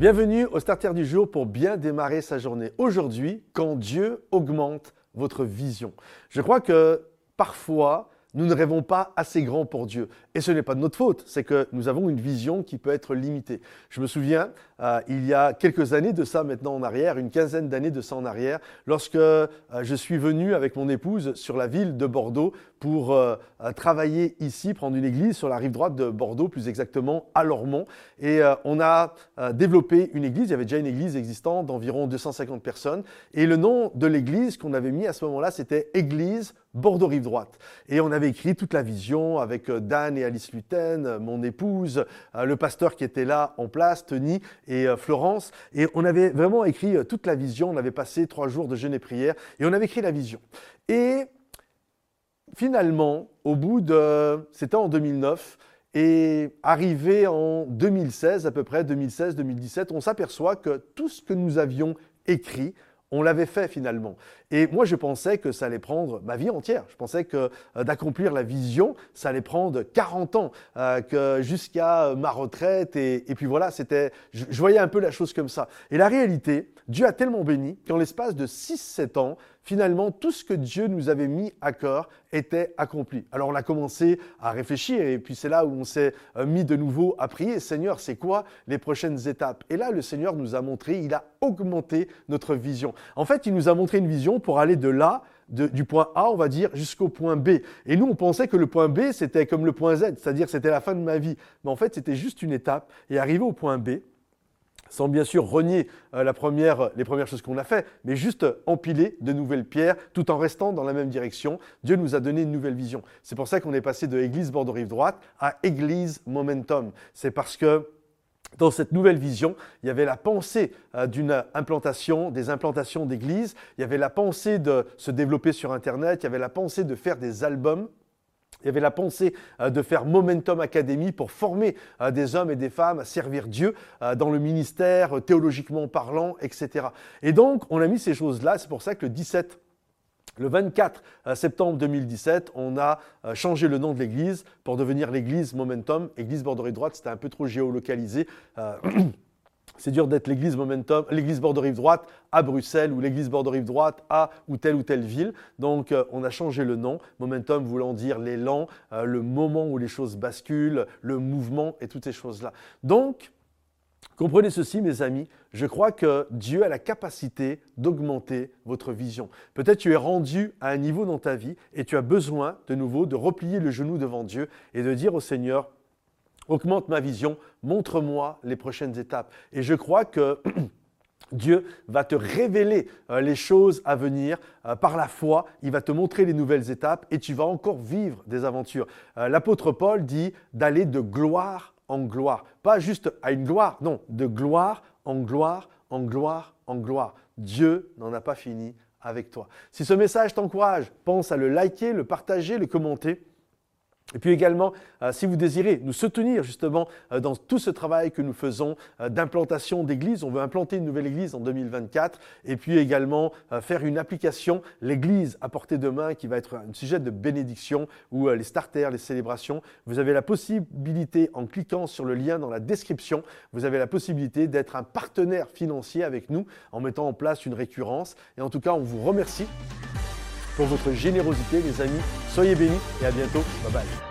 Bienvenue au Starter du jour pour bien démarrer sa journée. Aujourd'hui, quand Dieu augmente votre vision. Je crois que parfois, nous ne rêvons pas assez grand pour Dieu. Et ce n'est pas de notre faute, c'est que nous avons une vision qui peut être limitée. Je me souviens, euh, il y a quelques années de ça maintenant en arrière, une quinzaine d'années de ça en arrière, lorsque euh, je suis venu avec mon épouse sur la ville de Bordeaux pour euh, travailler ici, prendre une église sur la rive droite de Bordeaux, plus exactement à Lormont. Et on a développé une église, il y avait déjà une église existante d'environ 250 personnes. Et le nom de l'église qu'on avait mis à ce moment-là, c'était Église Bordeaux rive droite. Et on avait écrit toute la vision avec Dan et Alice Luten, mon épouse, le pasteur qui était là en place, Tony, et euh, Florence. Et on avait vraiment écrit euh, toute la vision. On avait passé trois jours de jeûne et prière et on avait écrit la vision. Et finalement, au bout de, c'était en 2009, et arrivé en 2016 à peu près, 2016-2017, on s'aperçoit que tout ce que nous avions écrit, on l'avait fait finalement. Et moi, je pensais que ça allait prendre ma vie entière. Je pensais que euh, d'accomplir la vision, ça allait prendre 40 ans, euh, que jusqu'à ma retraite. Et, puis voilà, c'était, je, voyais un peu la chose comme ça. Et la réalité, Dieu a tellement béni qu'en l'espace de 6-7 ans, finalement, tout ce que Dieu nous avait mis à cœur était accompli. Alors on a commencé à réfléchir et puis c'est là où on s'est euh, mis de nouveau à prier, Seigneur, c'est quoi les prochaines étapes? Et là, le Seigneur nous a montré, il a augmenté notre vision. En fait, il nous a montré une vision pour aller de là, du point A, on va dire, jusqu'au point B. Et nous, on pensait que le point B, c'était comme le point Z, c'est-à-dire c'était la fin de ma vie. Mais en fait, c'était juste une étape. Et arrivé au point B, sans bien sûr renier euh, la première, les premières choses qu'on a fait, mais juste empiler de nouvelles pierres tout en restant dans la même direction. Dieu nous a donné une nouvelle vision. C'est pour ça qu'on est passé de Église Bordeaux-Rive droite à Église Momentum. C'est parce que dans cette nouvelle vision, il y avait la pensée euh, d'une implantation, des implantations d'églises, il y avait la pensée de se développer sur Internet, il y avait la pensée de faire des albums, il y avait la pensée euh, de faire Momentum Academy pour former euh, des hommes et des femmes à servir Dieu dans le ministère, théologiquement parlant, etc. Et donc, on a mis ces choses-là, c'est pour ça que le 17 le 24 euh, septembre 2017, on a euh, changé le nom de l'église pour devenir l'église Momentum. Église Bordeaux droite, c'était un peu trop géolocalisé. Euh, c'est dur d'être l'église Momentum, l'église Bordeaux droite à Bruxelles ou l'église Bordeaux droite à ou telle ou telle ville. Donc on a changé le nom. Momentum voulant dire l'élan, le moment où les choses basculent, le mouvement et toutes ces choses-là. Donc Comprenez ceci, mes amis, je crois que Dieu a la capacité d'augmenter votre vision. Peut-être tu es rendu à un niveau dans ta vie et tu as besoin de nouveau de replier le genou devant Dieu et de dire au Seigneur, augmente ma vision, montre-moi les prochaines étapes. Et je crois que Dieu va te révéler euh, les choses à venir euh, par la foi, il va te montrer les nouvelles étapes et tu vas encore vivre des aventures. Euh, l'apôtre Paul dit d'aller de gloire en gloire. Pas juste à une gloire, non, de gloire en gloire, en gloire, en gloire. Dieu n'en a pas fini avec toi. Si ce message t'encourage, pense à le liker, le partager, le commenter. Et puis également, euh, si vous désirez nous soutenir justement euh, dans tout ce travail que nous faisons euh, d'implantation d'église, on veut implanter une nouvelle église en 2024, et puis également faire une application, l'église à portée de main, qui va être un sujet de bénédiction, ou les starters, les célébrations. Vous avez la possibilité, en cliquant sur le lien dans la description, vous avez la possibilité d'être un partenaire financier avec nous en mettant en place une récurrence. Et en tout cas, on vous remercie pour votre générosité, les amis. Soyez bénis et à bientôt. Bye bye.